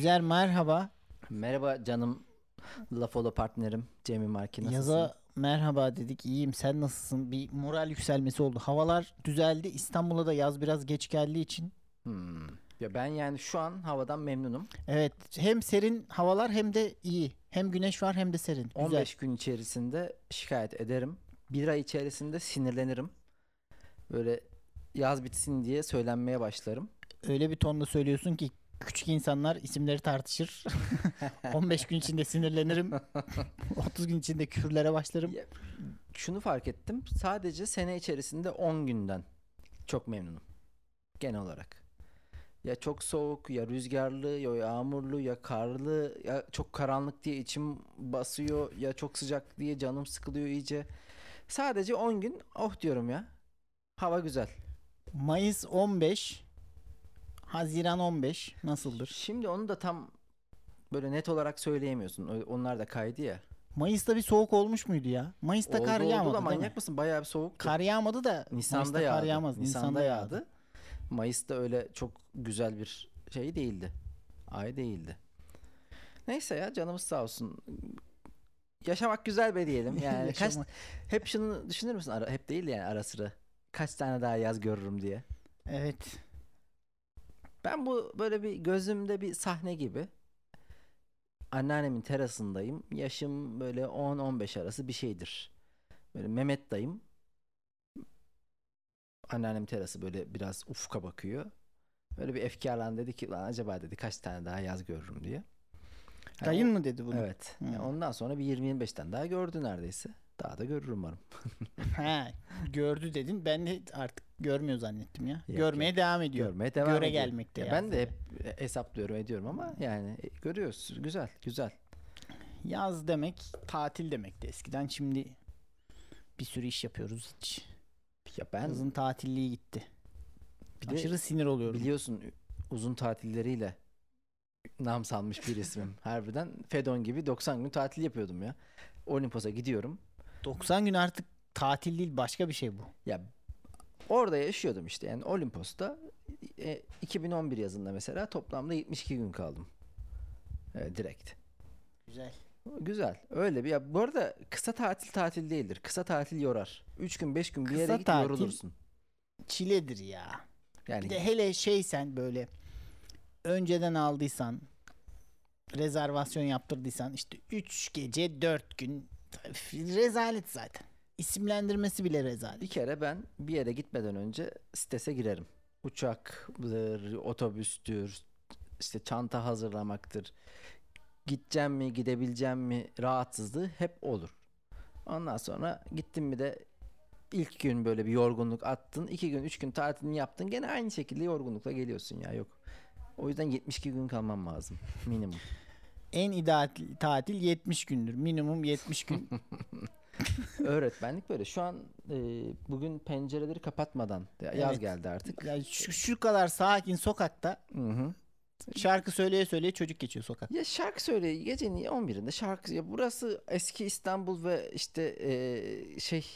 Özer merhaba. Merhaba canım Lafolo partnerim Cemil Marki nasılsın? Yaza merhaba dedik. İyiyim. Sen nasılsın? Bir moral yükselmesi oldu. Havalar düzeldi. İstanbul'a da yaz biraz geç geldiği için. Hmm. Ya ben yani şu an havadan memnunum. Evet. Hem serin havalar hem de iyi. Hem güneş var hem de serin. Güzel. 15 gün içerisinde şikayet ederim. Bir ay içerisinde sinirlenirim. Böyle yaz bitsin diye söylenmeye başlarım. Öyle bir tonda söylüyorsun ki küçük insanlar isimleri tartışır. 15 gün içinde sinirlenirim. 30 gün içinde küfürlere başlarım. Ya, Şunu fark ettim. Sadece sene içerisinde 10 günden çok memnunum. Genel olarak. Ya çok soğuk, ya rüzgarlı, ya yağmurlu, ya karlı, ya çok karanlık diye içim basıyor, ya çok sıcak diye canım sıkılıyor iyice. Sadece 10 gün oh diyorum ya. Hava güzel. Mayıs 15. Haziran 15. Nasıldır? Şimdi onu da tam böyle net olarak söyleyemiyorsun. Onlar da kaydı ya. Mayıs'ta bir soğuk olmuş muydu ya? Mayıs'ta Oldu kar oldu yağmadı da değil mi? manyak mısın? Bayağı bir soğuktu. Kar yağmadı da Nisan'da Mayıs'ta yağdı. kar yağmaz. Nisan'da, yağdı. Mayıs'ta öyle çok güzel bir şey değildi. Ay değildi. Neyse ya canımız sağ olsun. Yaşamak güzel be diyelim. Yani kaç, hep şunu düşünür müsün? Ara, hep değil yani ara sıra. Kaç tane daha yaz görürüm diye. Evet. Ben bu böyle bir gözümde bir sahne gibi. Anneannemin terasındayım. Yaşım böyle 10-15 arası bir şeydir. Böyle Mehmet dayım. Anneannem terası böyle biraz ufka bakıyor. Böyle bir efkarlan dedi ki lan acaba dedi kaç tane daha yaz görürüm diye. Yani Dayın o- mı dedi bunu? Evet. Yani Hmm. ondan sonra bir 20-25 tane daha gördü neredeyse. Daha da görürüm umarım. He, gördü dedin. Ben de artık görmüyor zannettim ya. Yok, Görmeye devam ediyor. Görmeye devam Göre ediyor. gelmekte Ya yaz ben de yani. hep hesaplıyorum ediyorum ama yani e, görüyoruz. Güzel, güzel. Yaz demek tatil demekti eskiden. Şimdi bir sürü iş yapıyoruz hiç. Ya ben Kızın tatilliği gitti. bir de Aşırı sinir oluyorum. biliyorsun uzun tatilleriyle nam salmış bir ismim. Harbiden Fedon gibi 90 gün tatil yapıyordum ya. Olimpos'a gidiyorum. 90 gün artık tatil değil başka bir şey bu. Ya orada yaşıyordum işte. Yani Olimpos'ta e, 2011 yazında mesela toplamda 72 gün kaldım. Evet, direkt. Güzel. Güzel. Öyle bir ya bu arada kısa tatil tatil değildir. Kısa tatil yorar. 3 gün 5 gün bir Kısa yere git tatil- yorulursun. Çiledir ya. Yani Bir de hele şey sen böyle önceden aldıysan rezervasyon yaptırdıysan işte 3 gece 4 gün rezalet zaten. İsimlendirmesi bile rezalet. bir kere ben bir yere gitmeden önce sitese girerim. Uçaktır, otobüstür, işte çanta hazırlamaktır. Gideceğim mi, gidebileceğim mi rahatsızlığı hep olur. Ondan sonra gittin mi de ilk gün böyle bir yorgunluk attın. iki gün, üç gün tatilini yaptın. Gene aynı şekilde yorgunlukla geliyorsun ya yok. O yüzden 72 gün kalmam lazım minimum. En ideal tatil 70 gündür. Minimum 70 gün. Öğretmenlik böyle. Şu an e, bugün pencereleri kapatmadan ya- yaz Evet. geldi artık. Yani şu, şu kadar sakin sokakta Hı hı. şarkı söyleye söyleye çocuk geçiyor sokak. Ya şarkı söyle gecenin 11'inde şarkı ya burası eski İstanbul ve işte e, şey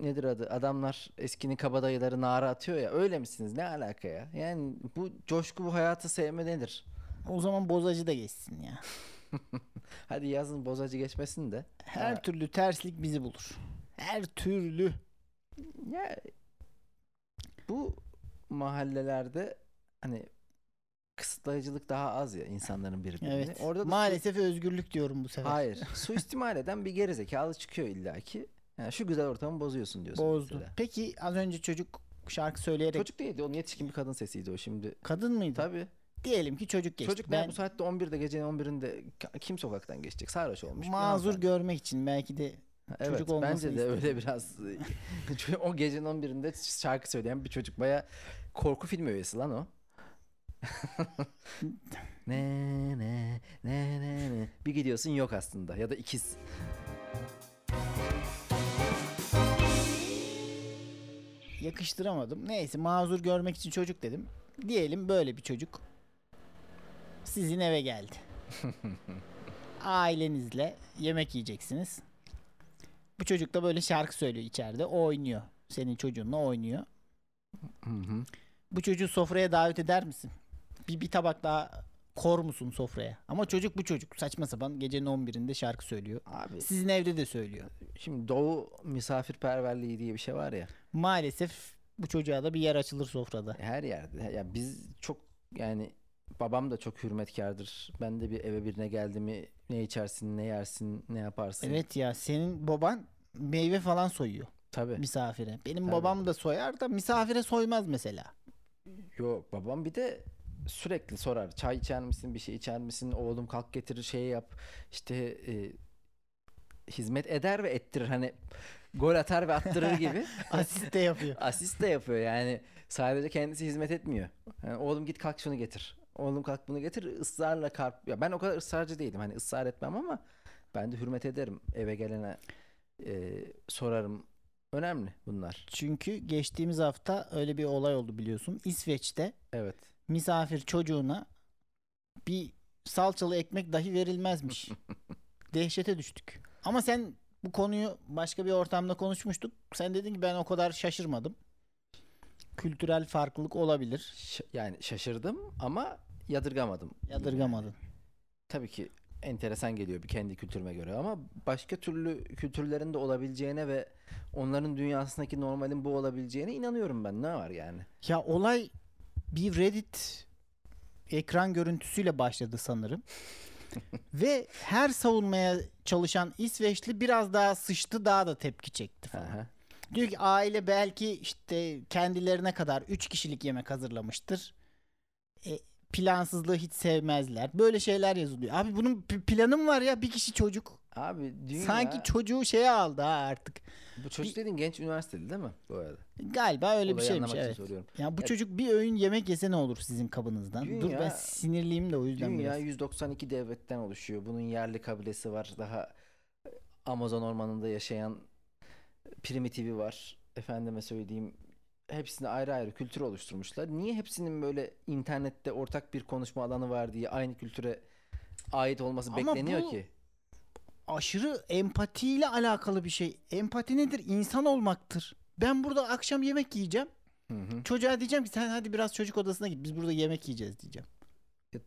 nedir adı adamlar eskinin kabadayıları nara atıyor ya öyle misiniz ne alaka ya yani bu coşku bu hayatı sevme nedir O zaman bozacı da geçsin ya. hadi yazın bozacı geçmesin de Her Ha. türlü terslik bizi bulur. Her türlü. ya bu mahallelerde hani kısıtlayıcılık daha az ya insanların birbirine Evet. orada da su- Maalesef özgürlük diyorum bu sefer. Hayır. Suistimal eden bir gerizekalı çıkıyor illaki. Yani şu güzel ortamı bozuyorsun diyorsun Bozdu. mesela. Peki az önce çocuk şarkı söyleyerek Çocuk değildi. Onun yetişkin bir kadın sesiydi o şimdi. kadın mıydı? Tabii. Diyelim ki çocuk geçti. Çocuk ben... bu saatte 11'de gecenin 11'inde ka- kim sokaktan geçecek? Sarhoş olmuş. mazur görmek için belki de Evet çocuk olmasını bence de istedim. öyle biraz. O gecenin 11'inde şarkı söyleyen bir çocuk. Baya korku filmi üyesi lan o. ne ne ne ne ne. Bir gidiyorsun yok aslında ya da ikiz. yakıştıramadım. Neyse mazur görmek için çocuk dedim. Diyelim böyle bir çocuk sizin eve geldi. Ailenizle yemek yiyeceksiniz. Bu çocuk da böyle şarkı söylüyor içeride. O oynuyor. Senin çocuğunla oynuyor. Bu çocuğu sofraya davet eder misin? Bir, bir tabak daha Kor musun sofraya? Ama çocuk bu çocuk. Saçma sapan gecenin 11'inde şarkı söylüyor. Abi Sizin evde de söylüyor. şimdi doğu misafirperverliği diye bir şey var ya. Maalesef bu çocuğa da bir yer açılır sofrada. Her yerde. Ya biz çok yani babam da çok hürmetkardır. Ben de bir eve birine geldi mi ne içersin, ne yersin, ne yaparsın. Evet ya senin baban meyve falan soyuyor Tabii. misafire. Benim Tabii. babam da soyar da misafire soymaz mesela. Yok babam bir de sürekli sorar. Çay içer misin, bir şey içer misin? Oğlum kalk getir şey yap. İşte e, hizmet eder ve ettirir. Hani gol atar ve attırır gibi. Asist de yapıyor. Asist de yapıyor yani. Sadece kendisi hizmet etmiyor. Yani, oğlum git kalk şunu getir. Oğlum kalk bunu getir. Israrla karp. Ya ben o kadar ısrarcı değilim. Hani ısrar etmem ama ben de hürmet ederim. Eve gelene e, sorarım. Önemli bunlar. Çünkü geçtiğimiz hafta öyle bir olay oldu biliyorsun. İsveç'te Evet. misafir çocuğuna bir salçalı ekmek dahi verilmezmiş. Dehşete düştük. Ama sen bu konuyu başka bir ortamda konuşmuştuk. Sen dedin ki ben o kadar şaşırmadım. Kültürel farklılık olabilir. Ş- yani şaşırdım ama yadırgamadım. Yadırgamadın. Tabii ki enteresan geliyor bir kendi kültürüme göre ama başka türlü kültürlerin de olabileceğine ve onların dünyasındaki normalin bu olabileceğine inanıyorum ben. Ne var yani? Ya olay bir Reddit ekran görüntüsüyle başladı sanırım. Ve her savunmaya çalışan İsveçli biraz daha sıçtı daha da tepki çekti falan. Aha. Diyor ki aile belki işte kendilerine kadar 3 kişilik yemek hazırlamıştır. E, plansızlığı hiç sevmezler. Böyle şeyler yazılıyor. Abi bunun p- planı mı var ya bir kişi çocuk. Abi dünya Sanki çocuğu şeye aldı ha artık. bu çocuk dediğin genç üniversiteli değil mi bu arada? Galiba öyle bir Olayı şeymiş anlamak için evet. soruyorum. Ya bu Evet. çocuk bir öğün yemek yese ne olur sizin kabınızdan? Dur ben Dünya- sinirliyim de o yüzden Dünya biraz. 192 devletten oluşuyor. Bunun yerli kabilesi var. Daha Amazon ormanında yaşayan primitivi var. Efendime söyleyeyim hepsine ayrı ayrı kültür oluşturmuşlar. Niye hepsinin böyle internette ortak bir konuşma alanı var diye aynı kültüre ait olması Ama bekleniyor bu- ki? Aşırı empatiyle alakalı bir şey. Empati nedir? İnsan olmaktır. Ben burada akşam yemek yiyeceğim. Hı hı. Çocuğa diyeceğim ki sen hadi biraz çocuk odasına git. Biz burada yemek yiyeceğiz diyeceğim.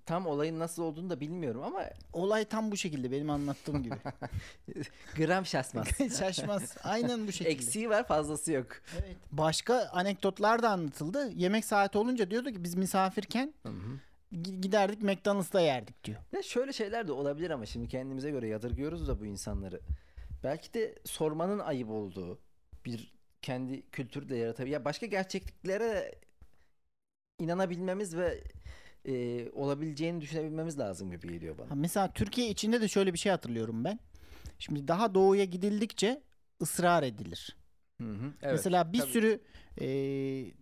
Tam olayın nasıl olduğunu da bilmiyorum ama Olay tam bu şekilde benim anlattığım gibi. gram şaşmaz. Şaşmaz. Aynen bu şekilde. Eksiği var fazlası yok. Evet. Başka anekdotlar da anlatıldı. Yemek saati olunca diyordu ki biz misafirken Hı hı. gi- giderdik McDonald's'ta yerdik diyor. Ya şöyle şeyler de olabilir ama şimdi kendimize göre yadırgıyoruz da bu insanları. Belki de sormanın ayıp olduğu bir kendi kültürü de yaratabilir. Ya başka gerçekliklere inanabilmemiz ve e, olabileceğini düşünebilmemiz lazım gibi geliyor bana. Ha, mesela Türkiye içinde de şöyle bir şey hatırlıyorum ben. Şimdi daha doğuya gidildikçe ısrar edilir. Hı hı. Evet. Mesela bir tabii. sürü eee,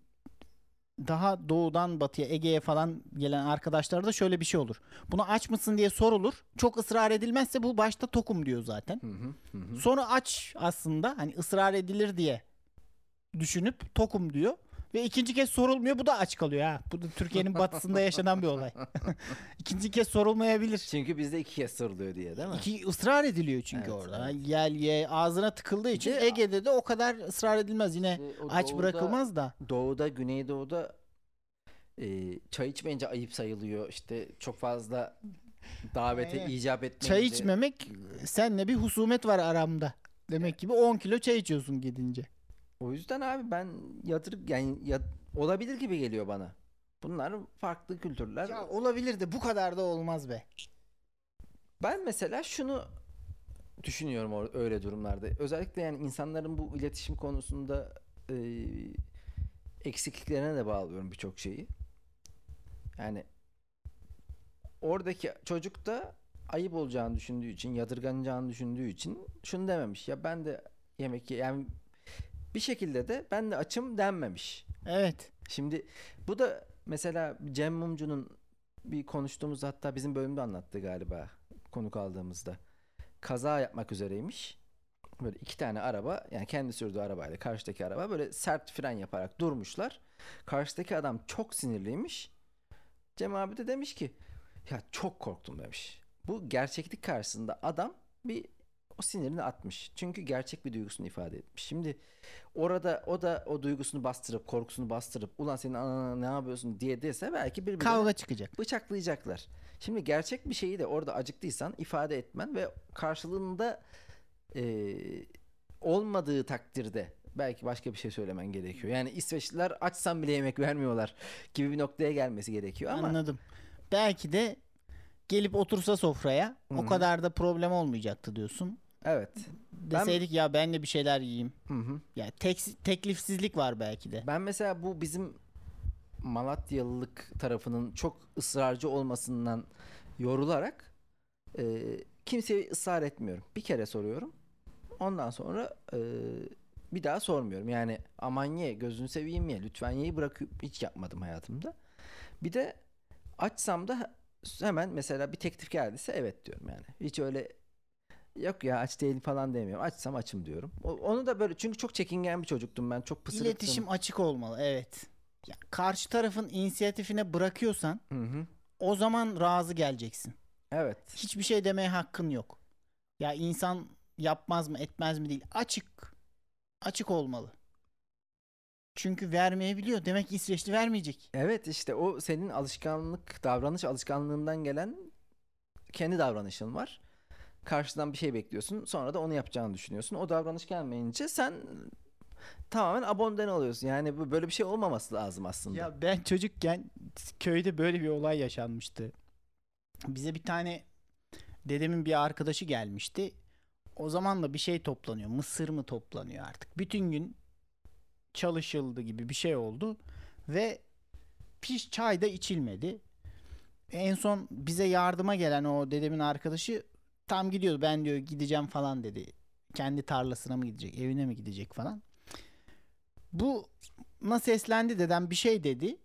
daha doğudan batıya Ege'ye falan gelen arkadaşlarda şöyle bir şey olur. Bunu aç mısın diye sorulur. Çok ısrar edilmezse bu başta tokum diyor zaten. Hı, hı hı. Sonra aç aslında hani ısrar edilir diye düşünüp tokum diyor. Ve ikinci kez sorulmuyor bu da aç kalıyor ha. Bu da Türkiye'nin batısında yaşanan bir olay. ikinci kez sorulmayabilir. Çünkü bizde iki kez soruluyor diye değil mi? İki ısrar ediliyor çünkü Evet, orada. evet. Gel ye ağzına tıkıldığı için de- Ege'de de o kadar ısrar edilmez. Yine İşte o aç doğuda- bırakılmaz da. Doğuda, Güneydoğu'da e, çay içmeyince ayıp sayılıyor. İşte çok fazla davete Aynen. icap etmeyince. Çay içmemek senle bir husumet var aramda. Demek gibi 10 kilo çay içiyorsun gidince. O yüzden abi ben yatır yani ya, olabilir gibi geliyor bana. Bunlar farklı kültürler. Ya olabilir de bu kadar da olmaz be. Ben mesela şunu düşünüyorum or- öyle durumlarda. Özellikle yani insanların bu iletişim konusunda e, eksikliklerine de bağlıyorum birçok şeyi. Yani oradaki çocuk da ayıp olacağını düşündüğü için, yadırganacağını düşündüğü için şunu dememiş. Ya ben de yemek ye- yani bir şekilde de ben de açım denmemiş. Evet. Şimdi bu da mesela Cem Mumcu'nun bir konuştuğumuz hatta bizim bölümde anlattı galiba konuk aldığımızda. Kaza yapmak üzereymiş. Böyle iki tane araba yani kendi sürdüğü arabayla karşıdaki araba böyle sert fren yaparak durmuşlar. Karşıdaki adam çok sinirliymiş. Cem abi de demiş ki ya çok korktum demiş. Bu gerçeklik karşısında adam bir o sinirini atmış. Çünkü gerçek bir duygusunu ifade etmiş. Şimdi orada o da o duygusunu bastırıp korkusunu bastırıp ulan senin anana ne yapıyorsun diye dese belki birbirine Kavga çıkacak. bıçaklayacaklar. Şimdi gerçek bir şeyi de orada acıktıysan ifade etmen ve karşılığında e, olmadığı takdirde belki başka bir şey söylemen gerekiyor. Yani İsveçliler açsan bile yemek vermiyorlar gibi bir noktaya gelmesi gerekiyor ama Anladım. Belki de gelip otursa sofraya Hı o kadar da problem olmayacaktı diyorsun. Evet. Deseydik ya ben de bir şeyler yiyeyim. Hı hı. Ya tek, teklifsizlik var belki de. Ben mesela bu bizim Malatyalılık tarafının çok ısrarcı olmasından yorularak e, kimseye ısrar etmiyorum. Bir kere soruyorum. Ondan sonra e, bir daha sormuyorum. Yani aman ye gözünü seveyim ye lütfen yeyi bırakıp hiç yapmadım hayatımda. Bir de açsam da hemen mesela bir teklif geldiyse evet diyorum yani. Hiç öyle yok ya aç değilim falan demiyorum. Açsam açım diyorum. O- Onu da böyle çünkü çok çekingen bir çocuktum ben. Çok pısırıktım. İletişim açık olmalı evet. Ya, karşı tarafın inisiyatifine bırakıyorsan Hı hı. o zaman razı geleceksin. Evet. Hiçbir şey demeye hakkın yok. Ya insan yapmaz mı etmez mi değil. Açık. Açık olmalı. Çünkü vermeyebiliyor. Demek ki İsveçli vermeyecek. Evet işte o senin alışkanlık, davranış alışkanlığından gelen kendi davranışın var. Karşıdan bir şey bekliyorsun. Sonra da onu yapacağını düşünüyorsun. O davranış gelmeyince sen tamamen abonden oluyorsun. Yani böyle bir şey olmaması lazım aslında. Ya ben çocukken köyde böyle bir olay yaşanmıştı. Bize bir tane dedemin bir arkadaşı gelmişti. O zaman da bir şey toplanıyor. Mısır mı toplanıyor artık. Bütün gün çalışıldı gibi bir şey oldu. Ve piş çay da içilmedi. En son bize yardıma gelen o dedemin arkadaşı tam gidiyordu. Ben diyor gideceğim falan dedi. Kendi tarlasına mı gidecek, evine mi gidecek falan. Bu na seslendi dedem bir şey dedi.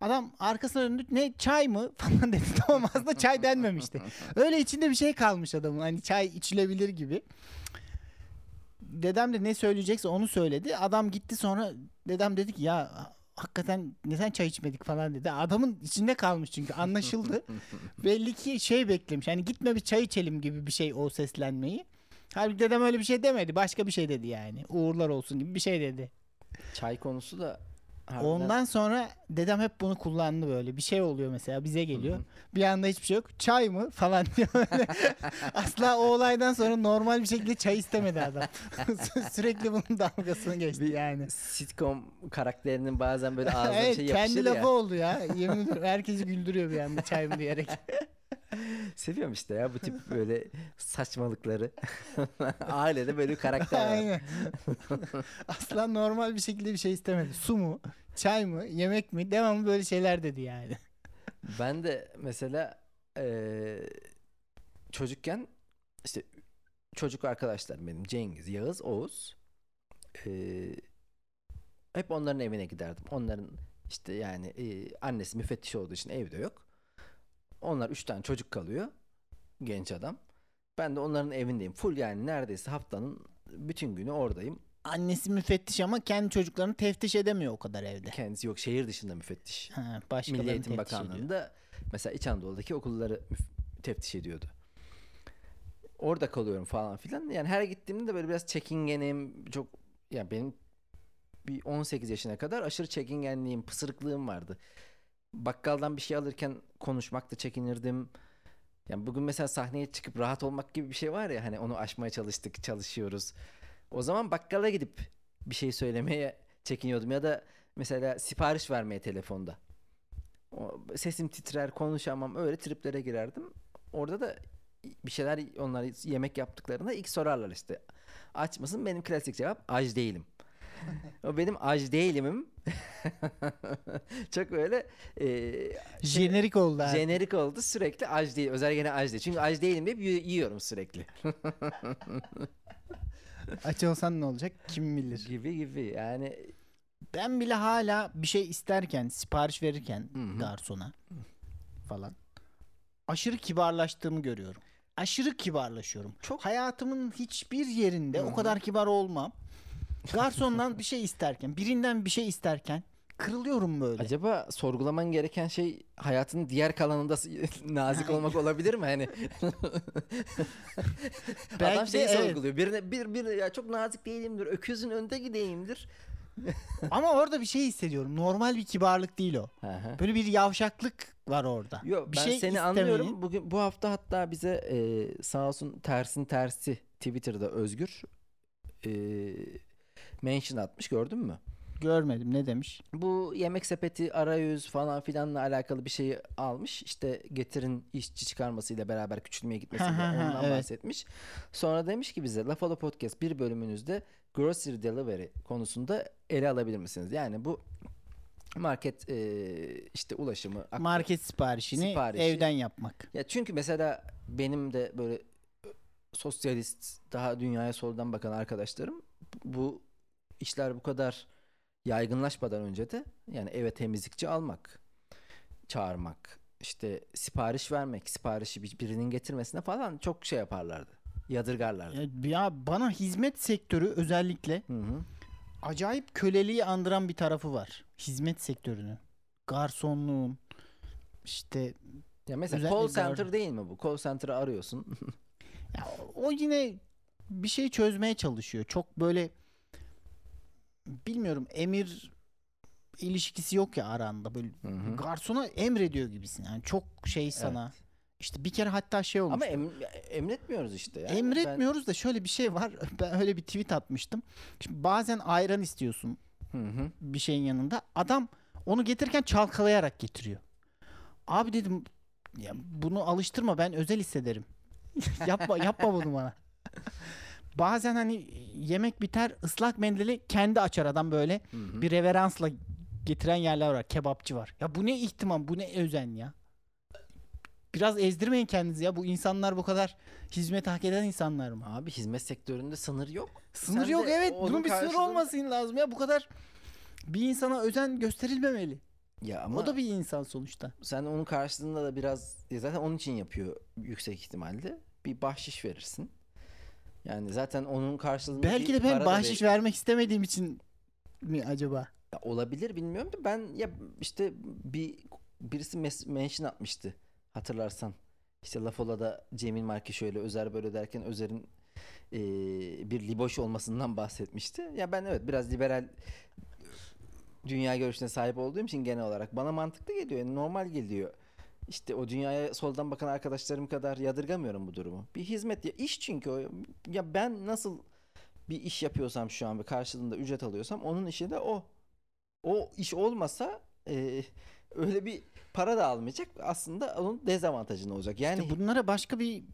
Adam arkasına döndü ne çay mı falan dedi. Tamam aslında çay denmemişti. Öyle içinde bir şey kalmış adamın. Hani çay içilebilir gibi. Dedem de ne söyleyecekse onu söyledi. Adam gitti sonra dedem dedi ki ya hakikaten neden çay içmedik falan dedi. Adamın içinde kalmış çünkü anlaşıldı. Belli ki şey beklemiş. Hani gitme bir çay içelim gibi bir şey o seslenmeyi. Halbuki dedem öyle bir şey demedi. Başka bir şey dedi yani. Uğurlar olsun gibi bir şey dedi. Çay konusu da harbiden- Ondan sonra dedem hep bunu kullandı böyle. Bir şey oluyor mesela bize geliyor. Hı hı. Bir anda hiçbir şey yok. Çay mı falan diyor. Asla o olaydan sonra normal bir şekilde çay istemedi adam. Sü- Sürekli bunun dalgasını geçti yani. sitcom karakterinin bazen böyle ağzına evet şey yapışır kendi ya. lafı oldu ya. Yemin ederim herkesi güldürüyor bir anda çay mı diyerek. Seviyorum işte ya bu tip böyle saçmalıkları. Ailede böyle bir karakter var. Aynen. Asla normal bir şekilde bir şey istemedi. Su mu? Çay mı? Yemek mi? Devamlı böyle şeyler dedi yani. Ben de mesela eee, çocukken işte çocuk arkadaşlarım benim Cengiz, Yağız, Oğuz eee, hep onların evine giderdim. Onların işte yani eee, annesi müfettiş olduğu için evde yok. Onlar üç tane çocuk kalıyor. Genç adam. Ben de onların evindeyim. Full yani neredeyse haftanın bütün günü oradayım. Annesi müfettiş ama kendi çocuklarını teftiş edemiyor o kadar evde. Kendisi yok şehir dışında müfettiş. Ha, Milli Eğitim ediyor. Bakanlığı'nda mesela İç Anadolu'daki okulları teftiş ediyordu. Orada kalıyorum falan filan. Yani her gittiğimde de böyle biraz çekingenim. Çok ya benim bir 18 yaşına kadar aşırı çekingenliğim, pısırıklığım vardı. Bakkaldan bir şey alırken konuşmakta çekinirdim. Yani bugün mesela sahneye çıkıp rahat olmak gibi bir şey var ya hani onu aşmaya çalıştık, çalışıyoruz. O zaman bakkala gidip bir şey söylemeye çekiniyordum ya da mesela sipariş vermeye telefonda. O, sesim titrer, konuşamam. Öyle triplere girerdim. Orada da bir şeyler onlar yemek yaptıklarında ilk sorarlar işte. Aç mısın? Benim klasik cevap aç değilim. O benim aç değilimim. Çok öyle e, şey- Jenerik oldu ha. jenerik oldu. Sürekli aç değil. Özel gene aç değil. Çünkü aç değilim deyip yi- yiyorum sürekli. Aç olsan ne olacak kim bilir. gibi gibi. Yani Ben bile hala bir şey isterken, sipariş verirken Hı hı. garsona falan aşırı kibarlaştığımı görüyorum. Aşırı kibarlaşıyorum. Çok- Hayatımın hiçbir yerinde Hı o kadar kibar olmam. Garsondan bir şey isterken, birinden bir şey isterken kırılıyorum böyle. Acaba sorgulaman gereken şey hayatının diğer kalanında nazik olmak olabilir mi? Hani Adam Belki de şeyi evet. sorguluyor. Birine bir bir ya çok nazik değilimdir. Öküzün önde gideyimdir. Ama orada bir şey hissediyorum. Normal bir kibarlık değil o. Böyle bir yavşaklık var orada. Yok bir ben şey seni istemeyin. anlıyorum. Bugün bu hafta hatta bize e, sağ olsun tersin tersi Twitter'da Özgür e, mention atmış gördün mü? Görmedim ne demiş? Bu yemek sepeti arayüz falan filanla alakalı bir şeyi almış. İşte getirin işçi çıkarmasıyla beraber küçülmeye gitmesiyle ondan evet. bahsetmiş. Sonra demiş ki bize Lafalo Podcast bir bölümünüzde grocery delivery konusunda ele alabilir misiniz? Yani bu market e, işte ulaşımı Market siparişini Siparişi. evden yapmak. Ya çünkü mesela benim de böyle sosyalist daha dünyaya soldan bakan arkadaşlarım bu işler bu kadar yaygınlaşmadan önce de yani eve temizlikçi almak, çağırmak, işte sipariş vermek, siparişi bir- birinin getirmesine falan çok şey yaparlardı. Yadırgarlardı. Ya, bana hizmet sektörü özellikle Hı hı. acayip köleliği andıran bir tarafı var. Hizmet sektörünü. Garsonluğun işte Ya mesela call center garson. değil mi bu? Call center'ı arıyorsun. ya o yine bir şey çözmeye çalışıyor. Çok böyle bilmiyorum emir ilişkisi yok ya aranda böyle Hı hı. garsona emrediyor gibisin. Yani çok şey sana. İşte bir kere hatta şey olmuş. Ama em- emretmiyoruz işte. ya. Emretmiyoruz da şöyle bir şey var. Ben öyle bir tweet atmıştım. Şimdi bazen ayran istiyorsun Ben... Hı hı. bir şeyin yanında. Adam onu getirirken çalkalayarak getiriyor. Abi dedim ya bunu alıştırma ben özel hissederim. yapma yapma bunu bana. Bazen hani yemek biter ıslak mendili kendi açar adam böyle Hı hı. bir reveransla getiren yerler var. Kebapçı var. Ya bu ne ihtimam bu ne özen ya. Biraz ezdirmeyin kendinizi ya. Bu insanlar bu kadar hizmet hak eden insanlar mı? Abi hizmet sektöründe sınır yok. Sınır Sen yok evet. Bunun bir sınır karşılığında- olması lazım ya. Bu kadar bir insana özen gösterilmemeli. Ya ama O da bir insan sonuçta. sen onun karşılığında da biraz ya zaten onun için yapıyor yüksek ihtimalle. Bir bahşiş verirsin. Yani zaten onun karşılığında Belki de ben da bahşiş ver- vermek istemediğim için mi acaba? Ya olabilir bilmiyorum da ben ya işte bir birisi mes- mention atmıştı hatırlarsan. İşte Lafola'da Cemil Marki şöyle Özer böyle derken Özer'in eee, bir liboş olmasından bahsetmişti. Ya ben evet biraz liberal dünya görüşüne sahip olduğum için genel olarak bana mantıklı geliyor. Yani normal geliyor. İşte o dünyaya soldan bakan arkadaşlarım kadar yadırgamıyorum bu durumu. Bir hizmet ya iş çünkü o. Ya ben nasıl bir iş yapıyorsam şu an ve karşılığında ücret alıyorsam onun işi de o. O iş olmasa e, öyle bir para da almayacak. Aslında onun dezavantajı olacak. Yani İşte bunlara başka bir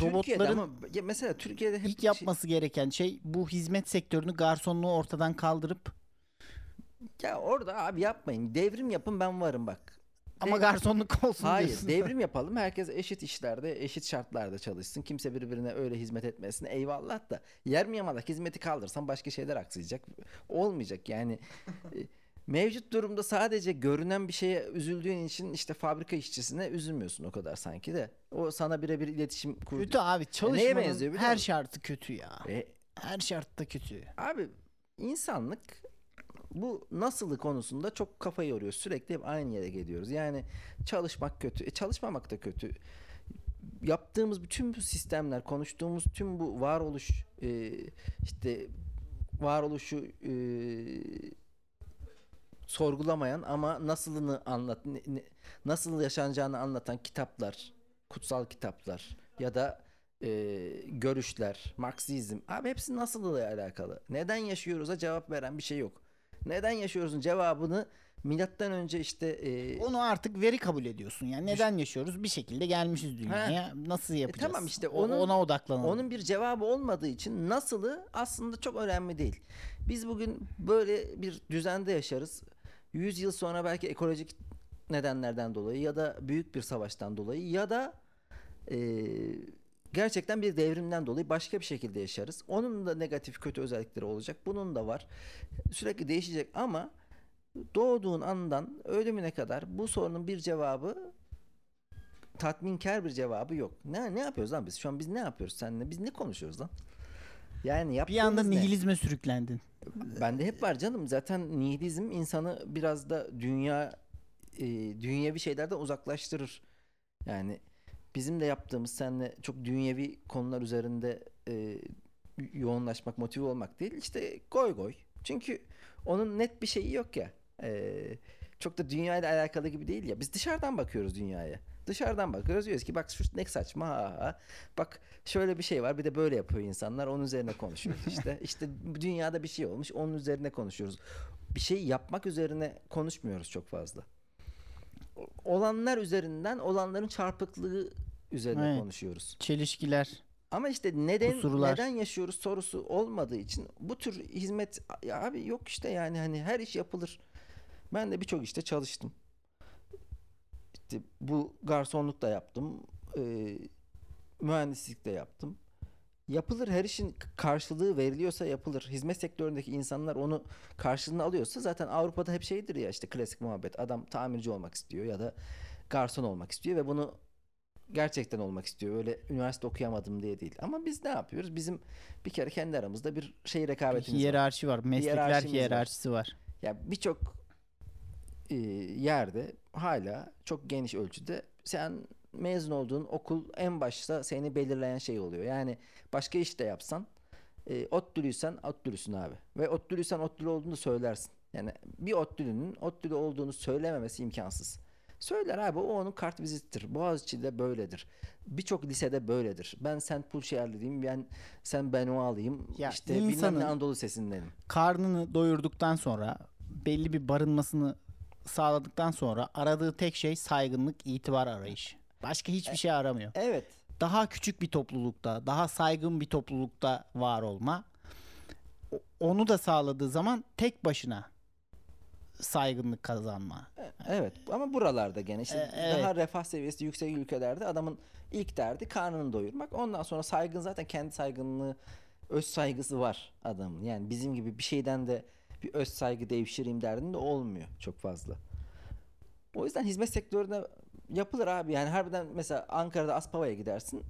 robotların ama ya mesela Türkiye'de hep ilk şey- yapması gereken şey bu hizmet sektörünü garsonluğu ortadan kaldırıp ya orada abi yapmayın. Devrim yapın ben varım bak. Ama garsonluk olsun Hayır diyorsun. devrim yapalım. Herkes eşit işlerde, eşit şartlarda çalışsın. Kimse birbirine öyle hizmet etmesin. Eyvallah da yer mi yamalak hizmeti kaldırsan başka şeyler aksayacak. Olmayacak yani. e, Mevcut durumda sadece görünen bir şeye üzüldüğün için işte fabrika işçisine üzülmüyorsun o kadar sanki de. O sana birebir iletişim kurdu. Kötü abi çalışmanın benziyor biliyor her musun? şartı kötü ya. E, Her şartta kötü. Abi insanlık bu nasılı konusunda çok kafa yoruyor. Sürekli hep aynı yere geliyoruz. Yani çalışmak kötü. E, çalışmamak da kötü. Yaptığımız bütün bu sistemler, konuştuğumuz tüm bu varoluş e, işte varoluşu e, sorgulamayan ama nasılını anlat ne- ne- nasıl yaşanacağını anlatan kitaplar, kutsal kitaplar ya da e, görüşler, Marksizm abi hepsi nasılla alakalı. Neden yaşıyoruz'a cevap veren bir şey yok. Neden yaşıyoruzun cevabını milattan önce işte e, Onu artık veri kabul ediyorsun. Yani neden yaşıyoruz? Bir şekilde gelmişiz dünyaya. Nasıl yapacağız? E tamam işte onun- ona odaklanalım. Onun bir cevabı olmadığı için nasılı aslında çok önemli değil. Biz bugün böyle bir düzende yaşarız. 100 yıl sonra belki ekolojik nedenlerden dolayı ya da büyük bir savaştan dolayı ya da e, gerçekten bir devrimden dolayı başka bir şekilde yaşarız. Onun da negatif kötü özellikleri olacak. Bunun da var. Sürekli değişecek ama doğduğun andan ölümüne kadar bu sorunun bir cevabı tatminkar bir cevabı yok. Ne ne yapıyoruz lan biz? Şu an biz ne yapıyoruz seninle? Biz ne konuşuyoruz lan? Yani Bir anda yaptığımız ne? nihilizme sürüklendin. Bende hep var canım. Zaten nihilizm insanı biraz da dünya e, dünyevi şeylerden uzaklaştırır. Yani bizim de yaptığımız seninle çok dünyevi konular üzerinde e, yoğunlaşmak, motive olmak değil. İşte goy goy. Çünkü onun net bir şeyi yok ya. E, çok da dünyayla alakalı gibi değil ya. Biz dışarıdan bakıyoruz dünyaya. Dışarıdan bakıyoruz diyoruz ki bak şu ne saçma ha, ha. Bak şöyle bir şey var bir de böyle yapıyor insanlar onun üzerine konuşuyoruz işte. İşte dünyada bir şey olmuş onun üzerine konuşuyoruz. Bir şey yapmak üzerine konuşmuyoruz çok fazla. Olanlar üzerinden olanların çarpıklığı üzerine Evet. konuşuyoruz. Çelişkiler. Ama işte neden Kusurlar. neden yaşıyoruz sorusu olmadığı için bu tür hizmet ya abi yok işte yani hani her iş yapılır. Ben de birçok işte çalıştım. İşte bu garsonluk da yaptım. e, mühendislik de yaptım. Yapılır her işin karşılığı veriliyorsa yapılır. Hizmet sektöründeki insanlar onu karşılığını alıyorsa zaten Avrupa'da hep şeydir ya işte klasik muhabbet. Adam tamirci olmak istiyor ya da garson olmak istiyor ve bunu gerçekten olmak istiyor. Öyle üniversite okuyamadım diye değil. Ama biz ne yapıyoruz? Bizim bir kere kendi aramızda bir şey Bir rekabetimiz var. hiyerarşi var. Meslekler hiyerarşimiz var. hiyerarşisi var. Ya birçok e, yerde hala çok geniş ölçüde sen mezun olduğun okul en başta seni belirleyen şey oluyor. Yani başka iş de yapsan e, ODTÜ'lüysen ODTÜ'lüsün abi. Ve ODTÜ'lüysen ODTÜ'lü olduğunu söylersin. Yani bir ODTÜ'lünün ODTÜ'lü olduğunu söylememesi imkansız. Söyler abi o onun kart vizittir. Boğaziçi'de böyledir. Birçok lisede böyledir. Ben Sent Pulşehirliyim. Ben sen ben o alayım. Ya işte bilmem ne Anadolu sesindenim. Karnını doyurduktan sonra belli bir barınmasını sağladıktan sonra aradığı tek şey saygınlık, itibar arayışı. Başka hiçbir şey aramıyor. Evet. Daha küçük bir toplulukta, daha saygın bir toplulukta var olma. Onu da sağladığı zaman tek başına saygınlık kazanma. Evet ama buralarda gene işte E, evet. daha refah seviyesi yüksek ülkelerde adamın ilk derdi karnını doyurmak. Ondan sonra saygın zaten kendi saygınlığı, öz saygısı var adamın. Yani bizim gibi bir şeyden de bir öz saygı devşireyim derdinde olmuyor çok fazla. O yüzden hizmet sektöründe yapılır abi. Yani harbiden mesela Ankara'da Aspava'ya gidersin.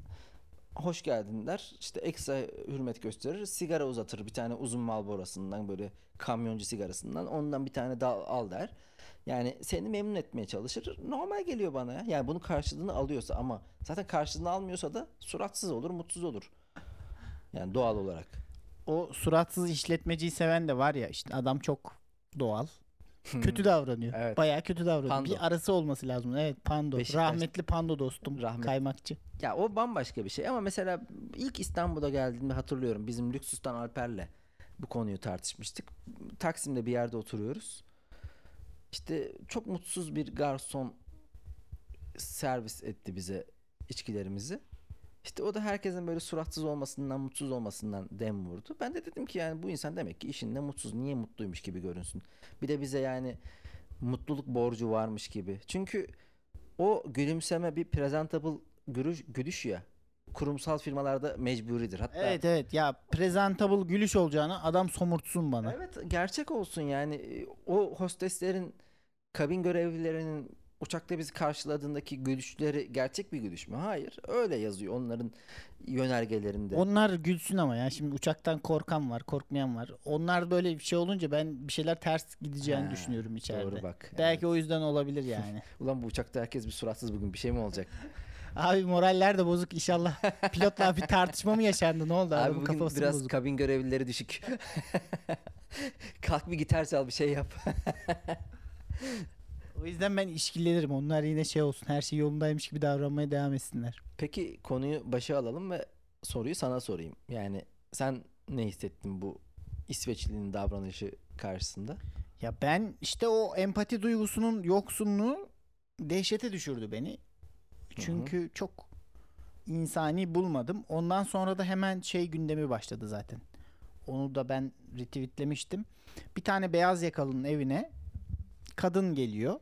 Hoş geldin der. İşte ekstra hürmet gösterir. Sigara uzatır bir tane uzun Marlboro'sundan böyle kamyoncu sigarasından. Ondan bir tane dal al der. Yani seni memnun etmeye çalışır. Normal geliyor bana ya. Yani bunun karşılığını alıyorsa ama zaten karşılığını almıyorsa da suratsız olur, mutsuz olur. Yani doğal olarak. O suratsız işletmeciyi seven de var ya işte adam çok doğal. Kötü davranıyor. Evet. Bayağı kötü davranıyor. Pando. Bir arası olması lazım. Evet Pando. Beşiktaş- Rahmetli Pando dostum. Rahmet- Kaymakçı. Ya o bambaşka bir şey ama mesela ilk İstanbul'a geldiğimde hatırlıyorum bizim Lüksus'tan Alper'le bu konuyu tartışmıştık. Taksim'de bir yerde oturuyoruz. İşte çok mutsuz bir garson servis etti bize içkilerimizi. İşte o da herkesin böyle suratsız olmasından, mutsuz olmasından dem vurdu. Ben de dedim ki yani bu insan demek ki işinde mutsuz. Niye mutluymuş gibi görünsün. Bir de bize yani mutluluk borcu varmış gibi. Çünkü o gülümseme bir presentable gülüş, gülüş ya. Kurumsal firmalarda mecburidir. Hatta Evet evet ya presentable gülüş olacağını adam somurtsun bana. Evet gerçek olsun yani E, o hosteslerin kabin görevlilerinin uçakta bizi karşıladığındaki gülüşleri gerçek bir gülüş mü? Hayır. Öyle yazıyor onların yönergelerinde. Onlar gülsün ama ya şimdi uçaktan korkan var, korkmayan var. Onlar böyle bir şey olunca ben bir şeyler ters gideceğini Ha, düşünüyorum içeride. Doğru bak. Belki evet. o yüzden olabilir yani. Ulan bu uçakta herkes bir suratsız bugün bir şey mi olacak? Abi moraller de bozuk inşallah. Pilotla bir tartışma mı yaşandı? Ne oldu? Abi Adamın bugün kafası biraz bozuk. kabin görevlileri düşük. Kalk bir gitar çal bir şey yap. O yüzden ben işkillenirim. Onlar yine şey olsun. Her şey yolundaymış gibi davranmaya devam etsinler. Peki konuyu başa alalım ve soruyu sana sorayım. Yani sen ne hissettin bu İsveçlinin davranışı karşısında? Ya ben işte o empati duygusunun yoksunluğu dehşete düşürdü beni. Çünkü çok insani bulmadım. Ondan sonra da hemen şey gündemi başladı zaten. Onu da ben retweetlemiştim. Bir tane beyaz yakalının evine kadın geliyor.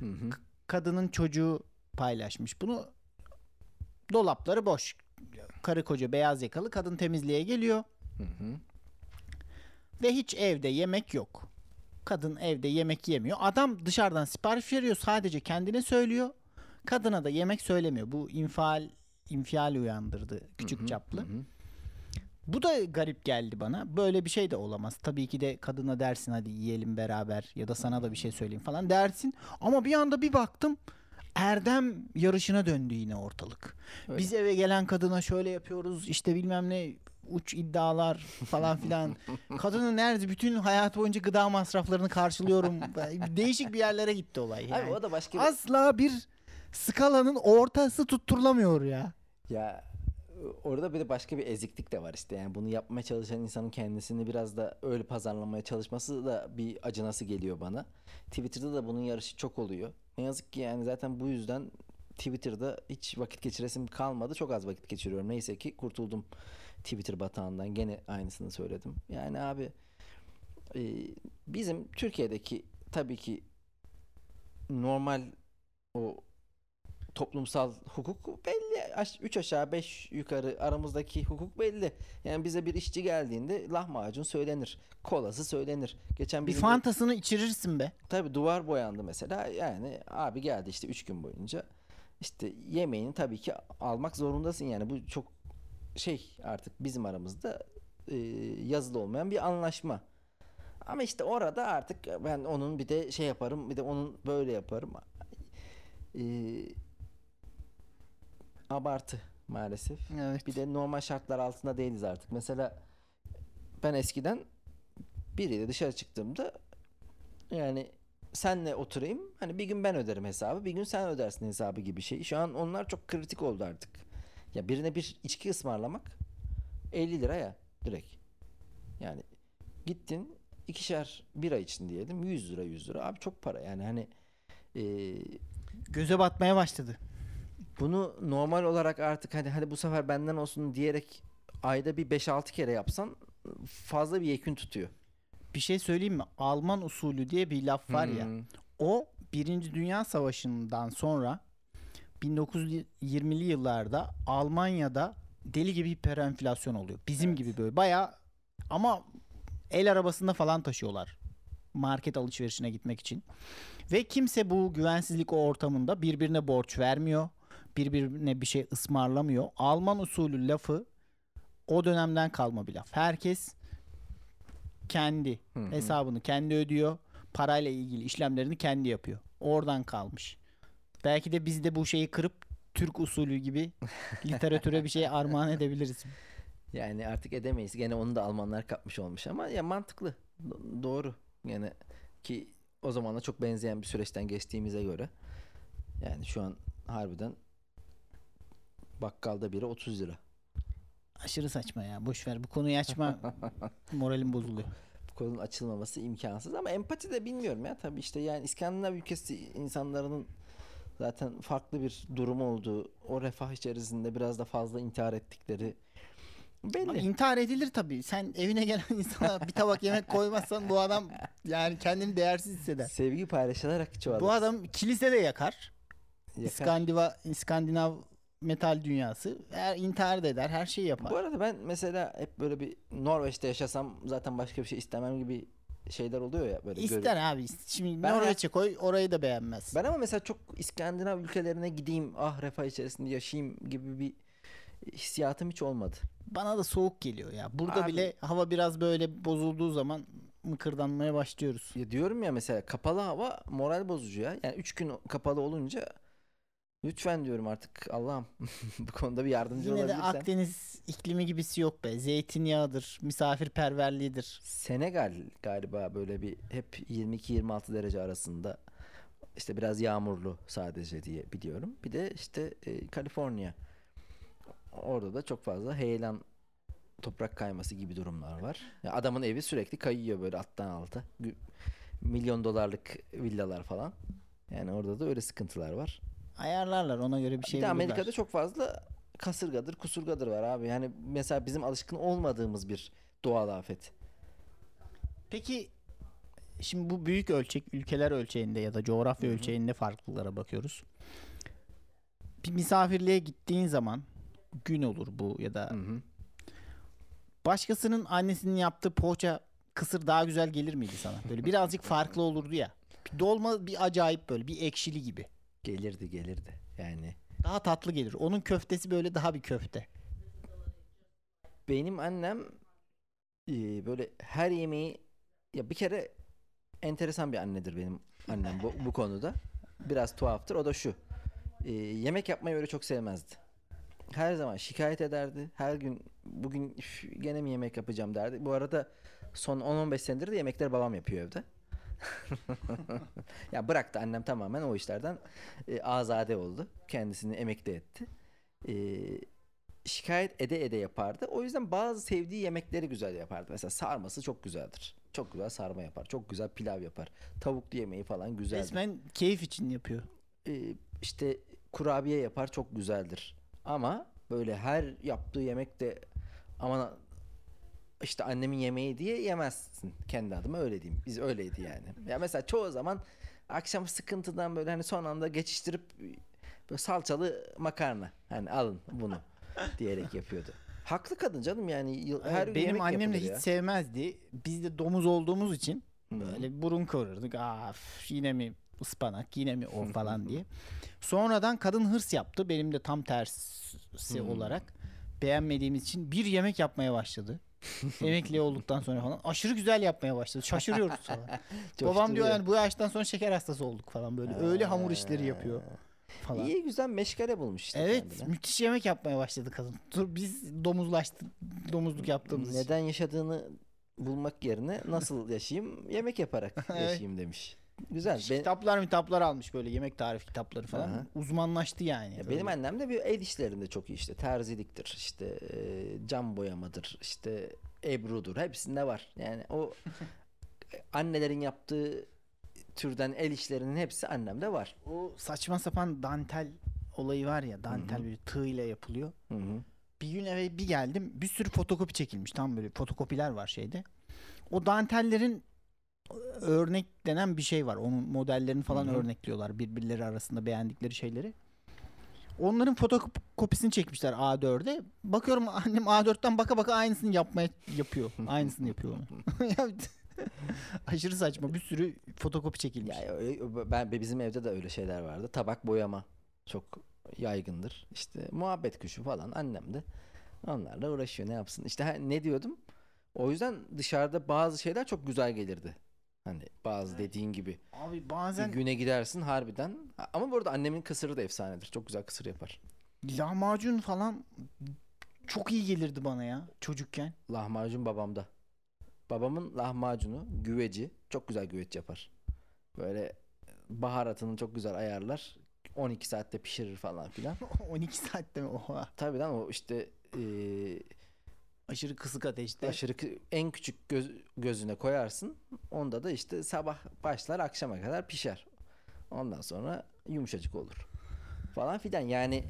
Hı hı. Kadının çocuğu paylaşmış bunu. Dolapları boş. Karı koca beyaz yakalı kadın temizliğe geliyor Hı hı. ve hiç evde yemek yok. Kadın evde yemek yemiyor. Adam dışarıdan sipariş veriyor sadece kendine söylüyor. Kadına da yemek söylemiyor. Bu infial infial uyandırdı küçük Hı hı, çaplı. hı hı. Bu da garip geldi bana. Böyle bir şey de olamaz. Tabii ki de kadına dersin hadi yiyelim beraber ya da sana da bir şey söyleyeyim falan dersin. Ama bir anda bir baktım Erdem yarışına döndü yine ortalık. Öyle. Biz eve gelen kadına şöyle yapıyoruz işte bilmem ne uç iddialar falan filan. Kadının nerede bütün hayat boyunca gıda masraflarını karşılıyorum. Değişik bir yerlere gitti olay. Yani. Abi o da başka bir... Asla bir skalanın ortası tutturulamıyor ya. Ya orada bir de başka bir eziklik de var işte. Yani bunu yapmaya çalışan insanın kendisini biraz da öyle pazarlamaya çalışması da bir acınası geliyor bana. Twitter'da da bunun yarışı çok oluyor. Ne yazık ki yani zaten bu yüzden Twitter'da hiç vakit geçiresim kalmadı. Çok az vakit geçiriyorum. Neyse ki kurtuldum Twitter batağından. Gene aynısını söyledim. Yani abi e, bizim Türkiye'deki tabii ki normal o toplumsal hukuk belli. 3 aşağı 5 yukarı aramızdaki hukuk belli. Yani bize bir işçi geldiğinde lahmacun söylenir. Kolası söylenir. Geçen Bir fantasını içirirsin be. Tabii duvar boyandı mesela. Yani abi geldi işte 3 gün boyunca. İşte yemeğini tabii ki almak zorundasın yani. Bu çok şey artık bizim aramızda e, yazılı olmayan bir anlaşma. Ama işte orada artık ben onun bir de şey yaparım bir de onun böyle yaparım. E, abartı maalesef. Evet. Bir de normal şartlar altında değiliz artık. Mesela ben eskiden biriyle dışarı çıktığımda yani senle oturayım hani bir gün ben öderim hesabı bir gün sen ödersin hesabı gibi şey. Şu an onlar çok kritik oldu artık. Ya birine bir içki ısmarlamak 50 lira ya direkt. Yani gittin ikişer bira için diyelim 100 lira 100 lira abi çok para yani hani eee Göze batmaya başladı. Bunu normal olarak artık hani hadi bu sefer benden olsun diyerek ayda bir 5-6 kere yapsan fazla bir yekün tutuyor. Bir şey söyleyeyim mi? Alman usulü diye bir laf var ya. Hmm. O Birinci Dünya Savaşı'ndan sonra 1920'li yıllarda Almanya'da deli gibi hiperenflasyon oluyor. Bizim gibi böyle baya ama el arabasında falan taşıyorlar. Market alışverişine gitmek için. Ve kimse bu güvensizlik ortamında birbirine borç vermiyor. Birbirine bir şey ısmarlamıyor. Alman usulü lafı o dönemden kalma bir laf. Herkes kendi hesabını kendi ödüyor. Parayla ilgili işlemlerini kendi yapıyor. Oradan kalmış. Belki de biz de bu şeyi kırıp Türk usulü gibi literatüre bir şey armağan edebiliriz. Yani artık edemeyiz. Gene onu da Almanlar kapmış olmuş ama ya mantıklı. Do- doğru. Yani ki o zaman da çok benzeyen bir süreçten geçtiğimize göre. Yani şu an harbiden bakkalda biri 30 lira. Aşırı saçma ya. Boş ver bu konuyu açma. Moralim bozuluyor. Bu konunun açılmaması imkansız ama empati de bilmiyorum ya tabii işte yani İskandinav ülkesi insanların zaten farklı bir durum olduğu o refah içerisinde biraz da fazla intihar ettikleri Ama belli. İntihar edilir tabii. Sen evine gelen insana bir tabak yemek koymazsan bu adam yani kendini değersiz hisseder. Sevgi paylaşılarak çoğalır. Bu adam kilise de yakar. Yakar. İskandiva, İskandinav metal dünyası. Her intihar da eder, her şeyi yapar. Bu arada ben mesela hep böyle bir Norveç'te yaşasam zaten başka bir şey istemem gibi şeyler oluyor ya böyle İster abi. Şimdi Ben- Norveç'e koy orayı da beğenmez. Ben ama mesela çok İskandinav ülkelerine gideyim ah refah içerisinde yaşayayım gibi bir hissiyatım hiç olmadı. Bana da soğuk geliyor ya. Burada Abi- bile hava biraz böyle bozulduğu zaman mıkırdanmaya başlıyoruz. Ya diyorum ya mesela kapalı hava moral bozucu ya. Yani 3 gün kapalı olunca lütfen diyorum artık Allah'ım bu konuda bir yardımcı Yine de olabilirsen. Akdeniz iklimi gibisi yok be. Zeytinyağıdır, misafirperverliğidir. Senegal galiba böyle bir hep 22-26 derece arasında işte biraz yağmurlu sadece diye biliyorum. Bir de işte e, Kaliforniya. Orada da çok fazla heyelan toprak kayması gibi durumlar var. Ya adamın evi sürekli kayıyor böyle alttan alta. Milyon dolarlık villalar falan. Yani orada da öyle sıkıntılar var. Ayarlarlar ona göre bir şey bir de bulurlar. Amerika'da çok fazla kasırgadır, kusurgadır var abi. Yani mesela bizim alışkın olmadığımız bir doğal afet. Peki şimdi bu büyük ölçek ülkeler ölçeğinde ya da coğrafya Hı hı. ölçeğinde farklılıklara bakıyoruz. Bir misafirliğe gittiğin zaman gün olur bu ya da Hı hı. başkasının annesinin yaptığı poğaça kısır daha güzel gelir miydi sana? Böyle birazcık farklı olurdu ya. Bir dolma bir acayip böyle bir ekşili gibi. Gelirdi gelirdi. Yani Daha tatlı gelir. Onun köftesi böyle daha bir köfte. Benim annem e, böyle her yemeği ya bir kere enteresan bir annedir benim annem bu, bu konuda. Biraz tuhaftır. O da şu. e, yemek yapmayı öyle çok sevmezdi. Her zaman şikayet ederdi. Her gün bugün üf, gene mi yemek yapacağım derdi. Bu arada son 10-15 senedir de yemekleri babam yapıyor evde. ya bıraktı annem tamamen o işlerden e, azade oldu. Kendisini emekli etti. E, şikayet ede ede yapardı. O yüzden bazı sevdiği yemekleri güzel yapardı. Mesela sarması çok güzeldir. Çok güzel sarma yapar. Çok güzel pilav yapar. Tavuklu yemeği falan güzeldir. Resmen keyif için yapıyor. Ee, işte kurabiye yapar çok güzeldir. Ama böyle her yaptığı yemek de aman işte annemin yemeği diye yemezsin. Kendi adıma öyle diyeyim. Biz öyleydi yani. Ya mesela çoğu zaman akşam sıkıntıdan böyle hani son anda geçiştirip böyle salçalı makarna. Hani alın bunu diyerek yapıyordu. Haklı kadın canım yani her gün Benim annem de hiç ya. sevmezdi. Biz de domuz olduğumuz için böyle burun kıvırırdık. Aa yine mi ıspanak yine mi o falan diye. Sonradan kadın hırs yaptı. Benim de tam tersi olarak beğenmediğimiz için bir yemek yapmaya başladı. Emekli olduktan sonra falan aşırı güzel yapmaya başladı. Şaşırıyoruz falan. Babam diyor yani bu yaştan sonra şeker hastası olduk falan böyle. Öyle hamur işleri yapıyor falan. İyi güzel meşgale bulmuş işte Evet, kendine. müthiş yemek yapmaya başladı kadın. Dur biz domuzlaştık, domuzluk yaptığımız için. Neden yaşadığını bulmak yerine nasıl yaşayayım yemek yaparak yaşayayım demiş. Güzel. Ben, Kitaplar kitaplar almış böyle yemek tarif kitapları falan. Aha. Uzmanlaştı yani. ya benim annem de bir el işlerinde çok iyi işte terziliktir işte e, cam boyamadır işte ebrudur hepsinde var. Yani o annelerin yaptığı türden el işlerinin hepsi annemde var. o saçma sapan dantel olayı var ya dantel Hı hı. bir tığ ile yapılıyor. Hı hı. Bir gün eve bir geldim bir sürü fotokopi çekilmiş tam böyle fotokopiler var şeyde. O dantellerin örnek denen bir şey var. Onun modellerini falan Hı hı. örnekliyorlar birbirleri arasında beğendikleri şeyleri. Onların fotokopisini çekmişler A4'e. Bakıyorum annem A4'ten baka baka aynısını yapmaya yapıyor. Aynısını yapıyor onu. Aşırı saçma. Bir sürü fotokopi çekilmiş. Ya ben bizim evde de öyle şeyler vardı. Tabak boyama çok yaygındır. İşte muhabbet kuşu falan annem de onlarla uğraşıyor ne yapsın. İşte ne diyordum? O yüzden dışarıda bazı şeyler çok güzel gelirdi. Hani bazı dediğin gibi. Abi Bir bazen güne gidersin harbiden. Ama bu arada annemin kısırı da efsanedir. Çok güzel kısır yapar. lahmacun falan çok iyi gelirdi bana ya çocukken. Lahmacun babamda. Babamın lahmacunu güveci çok güzel güveç yapar. Böyle baharatını çok güzel ayarlar. 12 saatte pişirir falan filan. 12 saatte mi? Oha. Tabii lan o işte eee, Aşırı kısık ateşte. aşırı kı- en küçük göz, gözüne koyarsın. Onda da işte sabah başlar akşama kadar pişer. Ondan sonra yumuşacık olur. Falan filan yani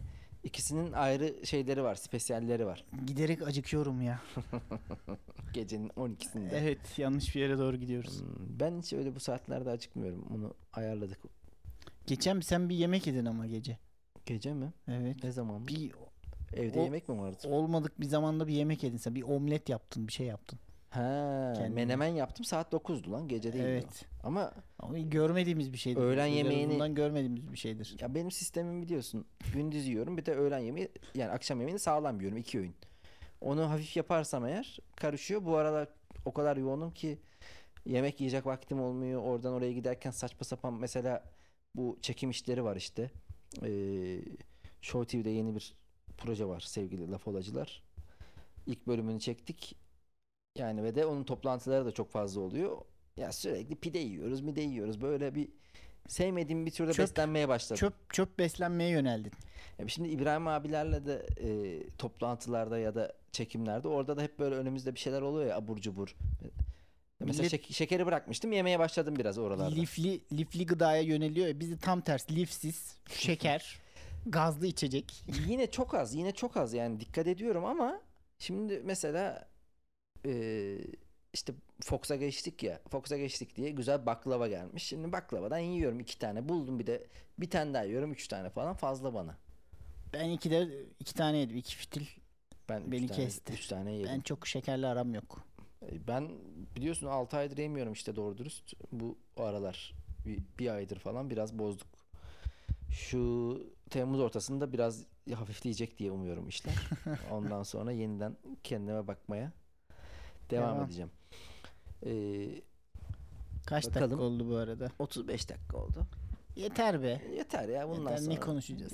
ikisinin ayrı şeyleri var, spesiyalleri var. Giderek acıkıyorum ya. Gecenin 12'sinde. Evet yanlış bir yere doğru gidiyoruz. Hmm, Ben hiç öyle bu saatlerde acıkmıyorum. Onu ayarladık. Geçen sen bir yemek yedin ama gece. Gece mi? Evet. Ne zaman? Bir Evde o- yemek mi vardı? olmadık bir zamanda bir yemek yedin sen. Bir omlet yaptın bir şey yaptın. Ha, Kendine. menemen yaptım saat 9'du lan gece değildi. o. Evet. Ama Ama görmediğimiz bir şeydir. Öğlen yemeğini- olduğundan görmediğimiz bir şeydir. ya benim sistemim biliyorsun. Gündüz yiyorum bir de öğlen yemeği yani akşam yemeğini sağlam yiyorum iki öğün. Onu hafif yaparsam eğer karışıyor. Bu aralar o kadar yoğunum ki yemek yiyecek vaktim olmuyor. Oradan oraya giderken saçma sapan mesela bu çekim işleri var işte. Ee, Show TV'de yeni bir proje var sevgili laf olacılar. İlk bölümünü çektik. Yani ve de onun toplantıları da çok fazla oluyor. Ya sürekli pide yiyoruz, mide yiyoruz. Böyle bir sevmediğim bir türde Çöp- beslenmeye başladım. Çöp çöp beslenmeye yöneldin. Ya şimdi İbrahim abilerle de e, toplantılarda ya da çekimlerde orada da hep böyle önümüzde bir şeyler oluyor ya abur cubur. Mesela şek- şekeri bırakmıştım yemeye başladım biraz oralarda. Lifli lifli gıdaya yöneliyor ya. Bizde tam ters lifsiz, şeker, gazlı içecek. Yine çok az yine çok az yani dikkat ediyorum ama şimdi mesela e, işte Fox'a geçtik ya Fox'a geçtik diye güzel baklava gelmiş. Şimdi baklavadan yiyorum iki tane buldum bir de bir tane daha yiyorum üç tane falan fazla bana. Ben iki de iki tane yedim. iki fitil. Ben üç Beni tane, kesti. üç tane yedim. Ben çok şekerli aram yok. E, Ben biliyorsun 6 aydır yemiyorum işte doğru dürüst. Bu aralar bir, bir aydır falan biraz bozduk. Şu Temmuz ortasında biraz hafifleyecek diye umuyorum işler. Ondan sonra yeniden kendime bakmaya devam, Devam. edeceğim. Ee, Kaç dakika Bakalım. oldu bu arada? 35 dakika oldu. Yeter be. Yeter ya bundan Yeter, sonra. ne konuşacağız?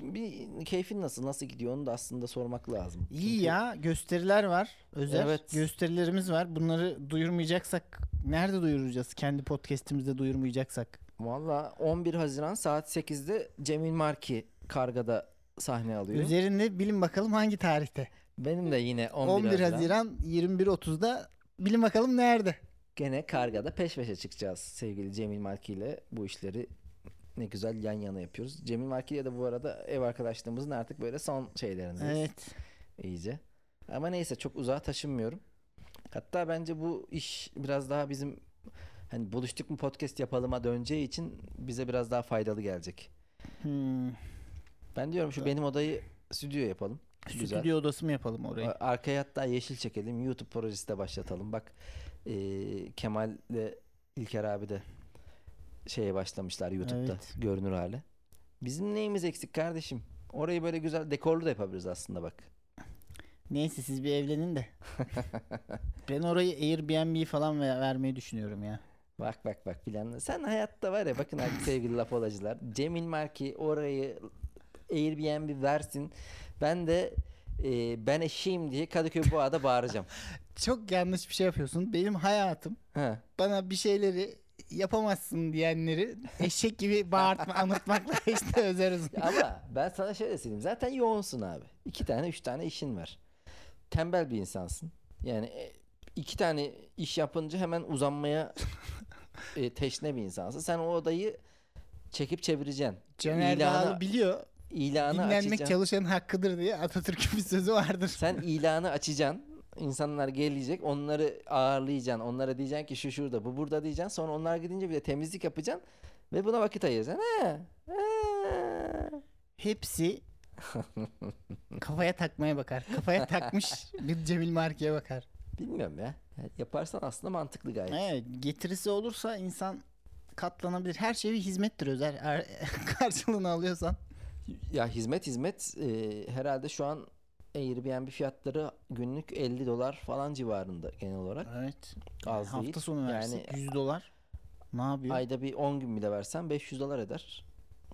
Bir keyfin nasıl nasıl gidiyor onu da aslında sormak lazım. İyi Çünkü ya gösteriler var. Özel Evet. gösterilerimiz var. Bunları duyurmayacaksak nerede duyuracağız? Kendi podcast'imizde duyurmayacaksak. Valla 11 Haziran saat 8'de Cemil Marki Karga'da sahne alıyor. Üzerinde bilin bakalım hangi tarihte? Benim de yine 11, 11, Haziran. Haziran 21.30'da bilin bakalım nerede? Gene Karga'da peş peşe çıkacağız sevgili Cemil Marki ile bu işleri ne güzel yan yana yapıyoruz. Cemil Marki ile de bu arada ev arkadaşlığımızın artık böyle son şeylerindeyiz. Evet. iyice. Ama neyse çok uzağa taşınmıyorum. Hatta bence bu iş biraz daha bizim hani buluştuk mu podcast yapalıma döneceği için bize biraz daha faydalı gelecek. Hmm. Ben diyorum şu benim odayı stüdyo yapalım. Güzel. Stüdyo odası mı yapalım orayı? Arkaya hatta yeşil çekelim. YouTube projesi de başlatalım. Bak eee Kemal ile İlker abi de şeye başlamışlar YouTube'da Evet. görünür hale. Bizim neyimiz eksik kardeşim? Orayı böyle güzel dekorlu da yapabiliriz aslında bak. Neyse siz bir evlenin de. ben orayı Airbnb falan ver- vermeyi düşünüyorum ya. Bak bak bak planlı. Sen hayatta var ya bakın artık sevgili laf olacılar. Cemil Marki orayı Airbnb versin. Ben de e, ben eşeğim diye Kadıköy Boğa'da bağıracağım. Çok yanlış bir şey yapıyorsun. Benim hayatım Ha. bana bir şeyleri yapamazsın diyenleri eşek gibi bağırtma anlatmakla işte özeriz. Ama ben sana şöyle söyleyeyim. Zaten yoğunsun abi. İki tane üç tane işin var. Tembel bir insansın. Yani e, iki tane iş yapınca hemen uzanmaya e, teşne bir insansın. Sen o odayı çekip çevireceksin. Caner İlanı- Dağlı biliyor. İlanı Dinlenmek açacaksın. çalışanın hakkıdır diye Atatürk'ün bir sözü vardır. Sen ilanı açacaksın. İnsanlar gelecek. Onları ağırlayacaksın. Onlara diyeceksin ki şu şurada bu burada diyeceksin. Sonra onlar gidince bir de temizlik yapacaksın. Ve buna vakit ayıracaksın. He. He. Hepsi kafaya takmaya bakar. Kafaya takmış bir Cemil Marki'ye bakar. Bilmiyorum ya. Yaparsan aslında mantıklı gayet. Evet, getirisi olursa insan katlanabilir. Her şey bir hizmettir özel. Er- karşılığını alıyorsan. Ya hizmet hizmet e, herhalde şu an Airbnb fiyatları günlük 50 dolar falan civarında genel olarak. Evet. Az Hafta değil. sonu versek Yani 100 dolar. Ne yapıyor? ayda bir 10 gün bile versen 500 dolar eder.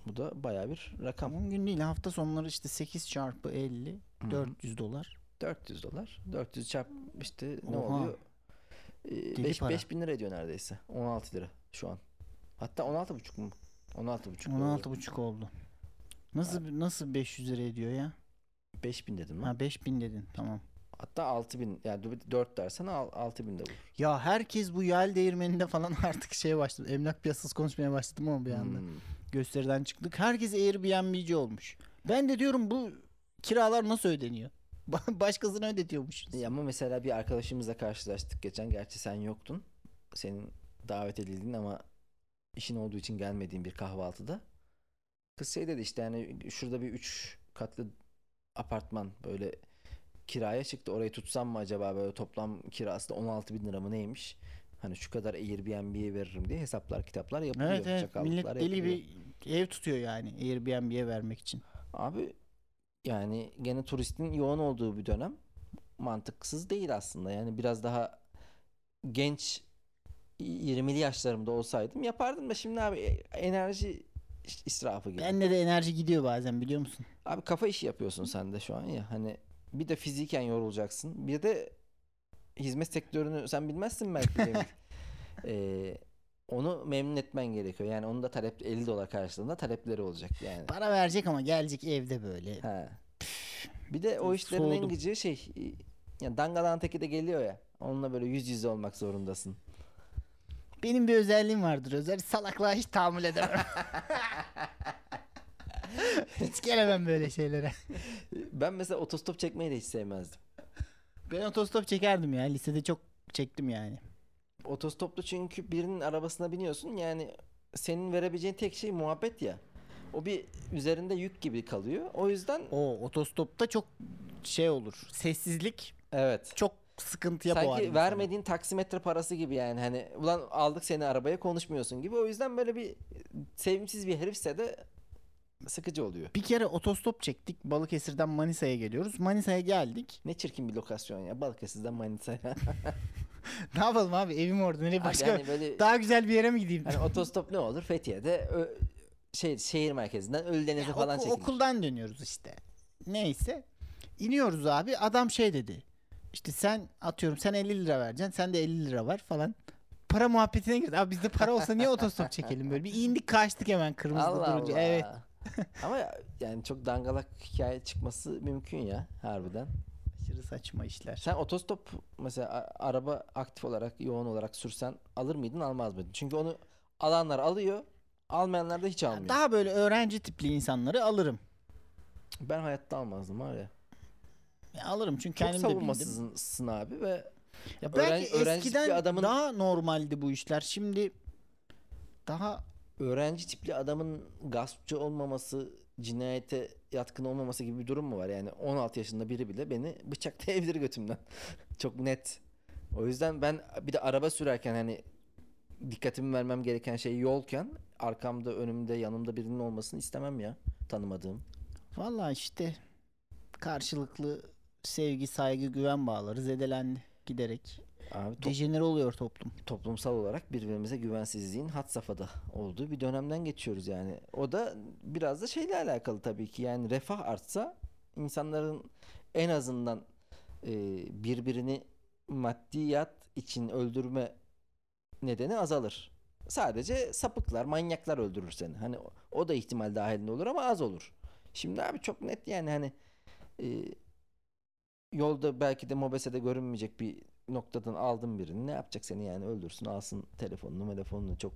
Bu da baya bir rakam. 10 gün değil hafta sonları işte 8 çarpı 50 Hı hı. 400 dolar. 400 dolar. 400 çarp işte ne Oha. oluyor? Ee, Deli 5 para. 5000 lira ediyor neredeyse. 16 lira şu an. Hatta 16,5 mu? 16,5 16,5 oldu. Nasıl nasıl 500 lira ediyor ya? 5000 dedim lan. Ha 5000 dedin tamam. Hatta 6000 yani 4 dersen al- 6000 de vur. Ya herkes bu yel değirmeninde falan artık şeye başladı. Emlak piyasası konuşmaya başladım ama bir anda. Hmm. Gösteriden çıktık. Herkes Airbnb'ci olmuş. Ben de diyorum bu kiralar nasıl ödeniyor? Ba- Başkasına ödetiyormuş. Ya Ama mesela bir arkadaşımızla karşılaştık geçen. Gerçi sen yoktun. Senin davet edildin ama işin olduğu için gelmediğin bir kahvaltıda. Kız şey dedi işte yani şurada bir üç katlı apartman böyle kiraya çıktı. Orayı tutsam mı acaba böyle toplam kirası da 16 bin lira mı neymiş? Hani şu kadar Airbnb'ye veririm diye hesaplar kitaplar yapılıyor. Evet evet millet deli yapılıyor. bir ev tutuyor yani Airbnb'ye vermek için. Abi yani gene turistin yoğun olduğu bir dönem mantıksız değil aslında. Yani biraz daha genç 20'li yaşlarımda olsaydım yapardım da şimdi abi enerji israfı gibi. Bende de enerji gidiyor bazen biliyor musun? Abi kafa işi yapıyorsun sen de şu an ya. Hani bir de fiziken yorulacaksın. Bir de hizmet sektörünü sen bilmezsin belki. Ee, onu memnun etmen gerekiyor. Yani onun da talep 50 dolar karşılığında talepleri olacak yani. Para verecek ama gelecek evde böyle. He. Bir de o işlerin en gıcığı şey ya dangalan teki de geliyor ya. Onunla böyle yüz yüze olmak zorundasın. Benim bir özelliğim vardır özel. Salaklığa hiç tahammül edemem. hiç gelemem böyle şeylere. Ben mesela otostop çekmeyi de hiç sevmezdim. Ben otostop çekerdim ya. Lisede çok çektim yani. Otostopta çünkü birinin arabasına biniyorsun yani senin verebileceğin tek şey muhabbet ya. O bir üzerinde yük gibi kalıyor. O yüzden O otostopta çok şey olur. Sessizlik evet. çok sıkıntıya boğar. Sanki vermediğin taksimetre parası gibi yani hani ulan aldık seni arabaya konuşmuyorsun gibi. O yüzden böyle bir sevimsiz bir herifse de sıkıcı oluyor. Bir kere otostop çektik. Balıkesir'den Manisa'ya geliyoruz. Manisa'ya geldik. Ne çirkin bir lokasyon ya. Balıkesir'den Manisa'ya. ne yapalım abi? Evim orada. Nereye başka hani böyle daha güzel bir yere mi gideyim? hani otostop ne olur? Fethiye'de ö- şey şehir merkezinden Ölüdeniz'e falan çekilir. okuldan dönüyoruz işte. Neyse. İniyoruz abi. Adam şey dedi. İşte sen atıyorum sen 50 lira vereceksin. Sen de 50 lira var falan. Para muhabbetine girdi. Abi bizde para olsa niye otostop çekelim böyle? Bir indik kaçtık hemen kırmızıda Allah durunca. Allah. Evet. Ama ya- yani çok dangalak hikaye çıkması mümkün ya harbiden. Aşırı saçma işler. Sen otostop mesela araba aktif olarak yoğun olarak sürsen alır mıydın almaz mıydın? Çünkü onu alanlar alıyor almayanlar da hiç almıyor. Daha böyle öğrenci tipli insanları alırım. Ben hayatta almazdım var ya. Ya alırım çünkü Çok kendim de bildim. savunmasızsın abi ve Ya belki Öğren- öğrenci eskiden tipli adamın- daha normaldi bu işler. Şimdi daha öğrenci tipli adamın gaspçı olmaması, cinayete yatkın olmaması gibi bir durum mu var? Yani 16 yaşında biri bile beni bıçaklayabilir götümden. Çok net. O yüzden ben bir de araba sürerken hani dikkatimi vermem gereken şey yolken arkamda, önümde, yanımda birinin olmasını istemem ya tanımadığım. Valla işte karşılıklı sevgi, saygı, güven bağları zedelendi giderek. Abi top- Dejenere oluyor toplum. toplumsal olarak birbirimize güvensizliğin had safhada olduğu bir dönemden geçiyoruz yani. O da biraz da şeyle alakalı tabii ki yani refah artsa insanların en azından e, birbirini maddiyat için öldürme nedeni azalır. Sadece sapıklar, manyaklar öldürür seni. Hani o, o da ihtimal dahilinde olur ama az olur. Şimdi abi çok net yani hani e, yolda belki de mobesede görünmeyecek bir noktadan aldın birini ne yapacak seni yani öldürsün alsın telefonunu telefonunu çok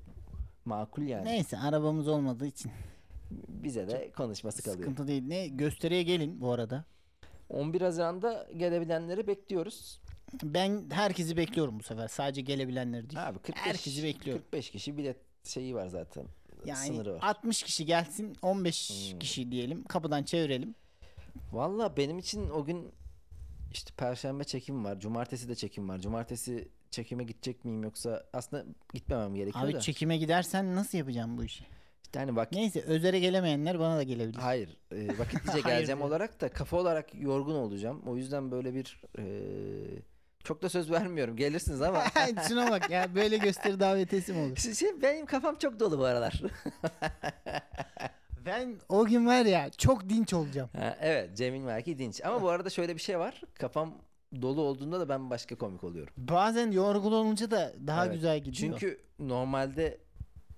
makul yani. Neyse arabamız olmadığı için Bize de konuşması kalıyor. sıkıntı değil. Ne gösteriye gelin bu arada. 11 Haziran'da gelebilenleri bekliyoruz. Ben herkesi bekliyorum bu sefer. Sadece gelebilenleri değil. Abi 45, Herkesi bekliyorum. 45 kişi bilet şeyi var zaten. Yani sınırı var. 60 kişi gelsin 15 Hmm. kişi diyelim. Kapıdan çevirelim. Valla benim için o gün işte perşembe çekim var. Cumartesi de çekim var. Cumartesi çekime gidecek miyim yoksa aslında gitmemem gerekiyor Abi da. çekime gidersen nasıl yapacağım bu işi? İşte hani bak Neyse özere gelemeyenler bana da gelebilir. Hayır. E, vakitlice geleceğim olarak da kafa olarak yorgun olacağım. O yüzden böyle bir e, çok da söz vermiyorum. Gelirsiniz ama Şuna bak ya böyle gösteri davetiyesi mi olur? Şey- şey, benim kafam çok dolu bu aralar. Ben o gün var ya çok dinç olacağım. Ha, evet Cemil Merki Dinç. Ama bu arada şöyle bir şey var. Kafam dolu olduğunda da ben başka komik oluyorum. Bazen yorgun olunca da daha Evet. güzel gidiyor. Çünkü normalde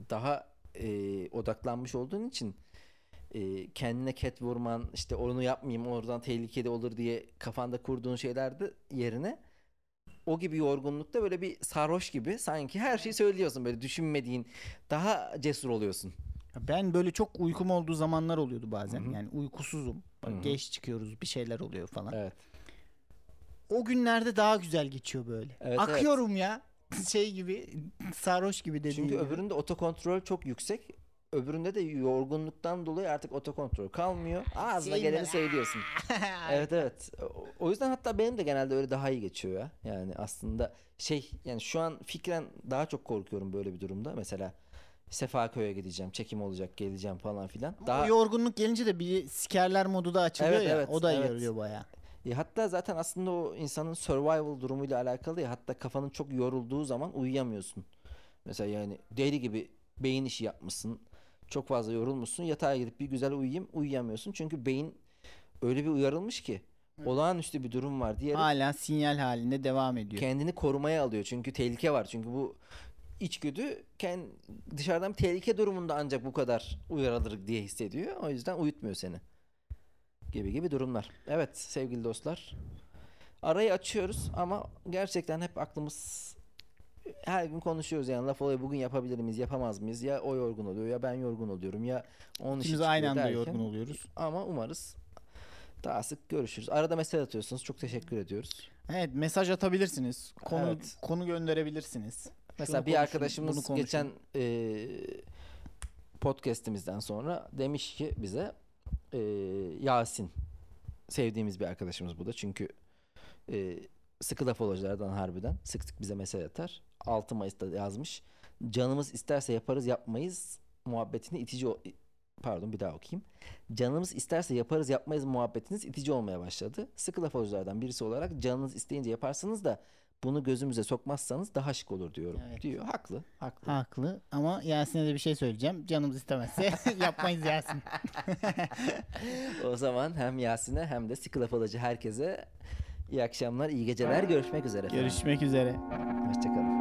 daha e, odaklanmış olduğun için e, kendine ket vurman işte onu yapmayayım oradan tehlikeli olur diye kafanda kurduğun şeylerde yerine o gibi yorgunlukta böyle bir sarhoş gibi sanki her şeyi söylüyorsun böyle düşünmediğin daha cesur oluyorsun. Ben böyle çok uykum olduğu zamanlar oluyordu bazen. Hı hı. Yani uykusuzum. Bak Hı hı. Geç çıkıyoruz bir şeyler oluyor falan. Evet. O günlerde daha güzel geçiyor böyle. Evet, Akıyorum ya. Şey gibi sarhoş gibi dediğin Çünkü gibi. öbüründe otokontrol çok yüksek. Öbüründe de yorgunluktan dolayı artık otokontrol kalmıyor. Ağzına Şeyin geleni böyle, söylüyorsun. evet evet. O yüzden hatta benim de genelde öyle daha iyi geçiyor ya. Yani aslında şey yani şu an fikren daha çok korkuyorum böyle bir durumda. Mesela Sefaköy'e gideceğim, çekim olacak, geleceğim falan filan. O Daha yorgunluk gelince de bir sikerler modu da açılıyor Evet, ya. evet, o da evet. yarıyor baya. E, hatta zaten aslında o insanın survival durumuyla alakalı ya. Hatta kafanın çok yorulduğu zaman uyuyamıyorsun. Mesela yani deli gibi beyin işi yapmışsın. Çok fazla yorulmuşsun. Yatağa gidip bir güzel uyuyayım uyuyamıyorsun. Çünkü beyin öyle bir uyarılmış ki olağanüstü bir durum var diyerek Hala sinyal halinde devam ediyor. kendini korumaya alıyor. Çünkü tehlike var. Çünkü bu içgüdü kend, dışarıdan bir tehlike durumunda ancak bu kadar uyarılır diye hissediyor. O yüzden uyutmuyor seni. Gibi gibi durumlar. Evet sevgili dostlar. Arayı açıyoruz ama gerçekten hep aklımız her gün konuşuyoruz yani laf olayı bugün yapabilir miyiz yapamaz mıyız ya o yorgun oluyor ya ben yorgun oluyorum ya onun işi İkimiz aynı anda derken- yorgun oluyoruz. ama umarız daha sık görüşürüz. Arada mesaj atıyorsunuz çok teşekkür ediyoruz. Evet mesaj atabilirsiniz. Konu Evet. konu gönderebilirsiniz. Mesela Şunu bir konuşun, arkadaşımız bunu konuşun. geçen e, podcast'imizden sonra demiş ki bize e, Yasin sevdiğimiz bir arkadaşımız bu da çünkü e, sıkı lafolojlardan harbiden sık sık bize mesaj atar. 6 Mayıs'ta yazmış. Canımız isterse yaparız yapmayız muhabbetini itici o- pardon bir daha okuyayım. Canımız isterse yaparız yapmayız muhabbetiniz itici olmaya başladı. Sıkı laf birisi olarak canınız isteyince yaparsınız da bunu gözümüze sokmazsanız daha şık olur diyorum Evet. diyor. Haklı, haklı. Haklı ama Yasin'e de bir şey söyleyeceğim. Canımız istemezse yapmayız Yasin. O zaman hem Yasin'e hem de sıkı laf olacı herkese iyi akşamlar, iyi geceler. Görüşmek üzere. Görüşmek üzere. Hoşçakalın.